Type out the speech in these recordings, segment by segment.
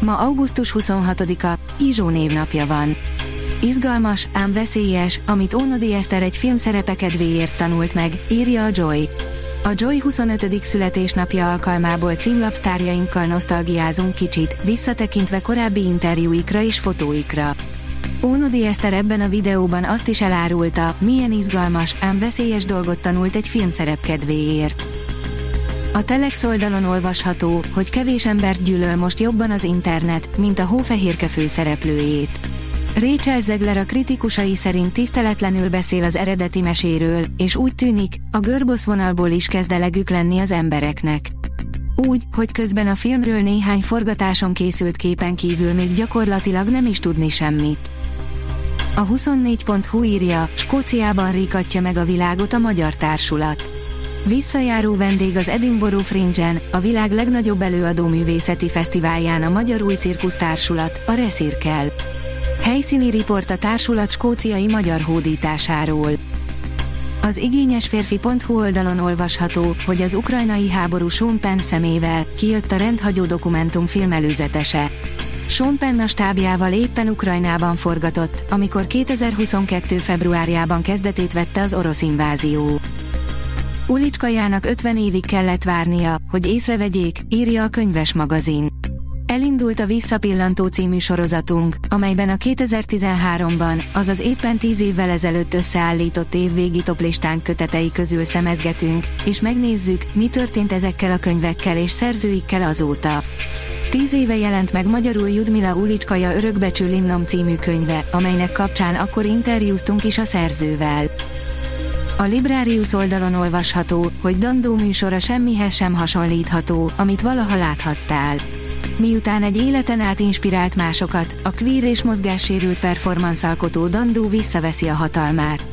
Ma augusztus 26-a, Izsó névnapja van. Izgalmas, ám veszélyes, amit Ónodi Eszter egy film szerepe kedvéért tanult meg, írja a Joy. A Joy 25. születésnapja alkalmából címlapsztárjainkkal nosztalgiázunk kicsit, visszatekintve korábbi interjúikra és fotóikra. Ónodi Eszter ebben a videóban azt is elárulta, milyen izgalmas, ám veszélyes dolgot tanult egy filmszerep kedvéért. A Telex oldalon olvasható, hogy kevés embert gyűlöl most jobban az internet, mint a hófehérke főszereplőjét. Rachel Zegler a kritikusai szerint tiszteletlenül beszél az eredeti meséről, és úgy tűnik, a görbosz vonalból is kezd elegük lenni az embereknek. Úgy, hogy közben a filmről néhány forgatáson készült képen kívül még gyakorlatilag nem is tudni semmit. A 24.hu írja, Skóciában rikatja meg a világot a magyar társulat. Visszajáró vendég az Edinburgh Fringe-en, a világ legnagyobb előadó művészeti fesztiválján a Magyar Új Cirkusz Társulat, a Reszirkel. Helyszíni riport a társulat skóciai magyar hódításáról. Az igényes férfi.hu oldalon olvasható, hogy az ukrajnai háború Sean Penn szemével kijött a rendhagyó dokumentumfilm előzetese. Sean Penn a stábjával éppen Ukrajnában forgatott, amikor 2022. februárjában kezdetét vette az orosz invázió. Ulicskajának 50 évig kellett várnia, hogy észrevegyék, írja a könyves magazin. Elindult a Visszapillantó című sorozatunk, amelyben a 2013-ban, azaz éppen 10 évvel ezelőtt összeállított évvégi toplistánk kötetei közül szemezgetünk, és megnézzük, mi történt ezekkel a könyvekkel és szerzőikkel azóta. Tíz éve jelent meg magyarul Judmila Ulicskaja Örökbecsű Limnom című könyve, amelynek kapcsán akkor interjúztunk is a szerzővel. A Librarius oldalon olvasható, hogy Dandó műsora semmihez sem hasonlítható, amit valaha láthattál. Miután egy életen át inspirált másokat, a queer és mozgássérült performance alkotó Dandó visszaveszi a hatalmát.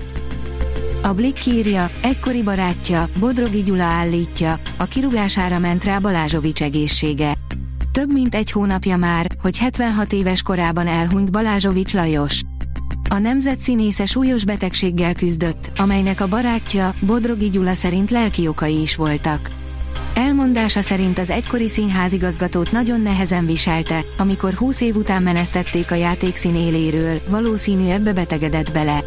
A Blick írja, egykori barátja, Bodrogi Gyula állítja, a kirugására ment rá Balázsovics egészsége. Több mint egy hónapja már, hogy 76 éves korában elhunyt Balázsovics Lajos. A nemzet színésze súlyos betegséggel küzdött, amelynek a barátja, Bodrogi Gyula szerint lelki okai is voltak. Elmondása szerint az egykori színházigazgatót nagyon nehezen viselte, amikor 20 év után menesztették a játékszín éléről, valószínű ebbe betegedett bele.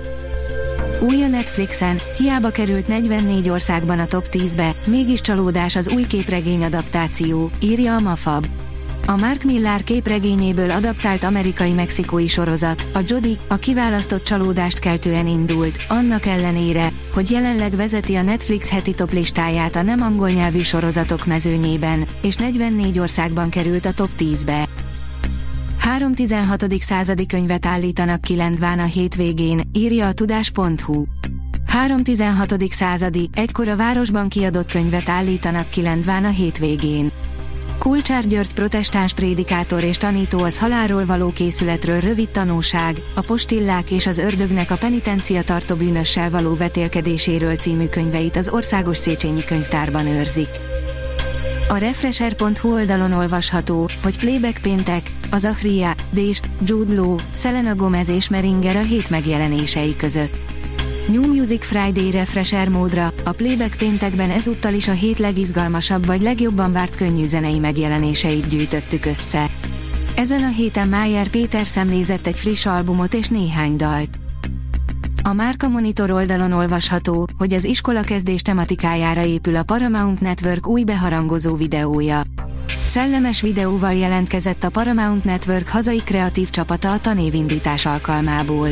Új a Netflixen, hiába került 44 országban a top 10-be, mégis csalódás az új képregény adaptáció, írja a Mafab. A Mark Millar képregényéből adaptált amerikai-mexikói sorozat, a Jody, a kiválasztott csalódást keltően indult, annak ellenére, hogy jelenleg vezeti a Netflix heti top listáját a nem angol nyelvű sorozatok mezőnyében, és 44 országban került a top 10-be. 316. századi könyvet állítanak ki Lendván a hétvégén, írja a tudás.hu. 316. századi, egykor a városban kiadott könyvet állítanak ki Lendván a hétvégén. Kulcsár György protestáns prédikátor és tanító az halálról való készületről rövid tanúság, a postillák és az ördögnek a penitencia tartó bűnössel való vetélkedéséről című könyveit az Országos Széchenyi Könyvtárban őrzik. A Refresher.hu oldalon olvasható, hogy Playback péntek, az Achria, Dés, Jude Law, Selena Gomez és Meringer a hét megjelenései között. New Music Friday Refresher módra, a Playback péntekben ezúttal is a hét legizgalmasabb vagy legjobban várt könnyű zenei megjelenéseit gyűjtöttük össze. Ezen a héten Mayer Péter szemlézett egy friss albumot és néhány dalt. A Márka Monitor oldalon olvasható, hogy az iskola kezdés tematikájára épül a Paramount Network új beharangozó videója. Szellemes videóval jelentkezett a Paramount Network hazai kreatív csapata a tanévindítás alkalmából.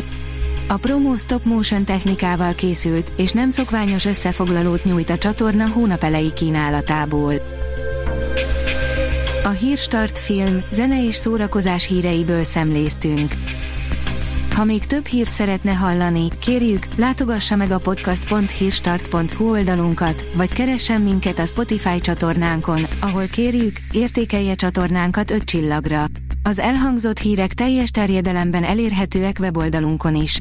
A promo stop motion technikával készült, és nem szokványos összefoglalót nyújt a csatorna hónap elejé kínálatából. A Hírstart film, zene és szórakozás híreiből szemléztünk. Ha még több hírt szeretne hallani, kérjük, látogassa meg a podcast.hírstart.hu oldalunkat, vagy keressen minket a Spotify csatornánkon, ahol kérjük, értékelje csatornánkat 5 csillagra. Az elhangzott hírek teljes terjedelemben elérhetőek weboldalunkon is.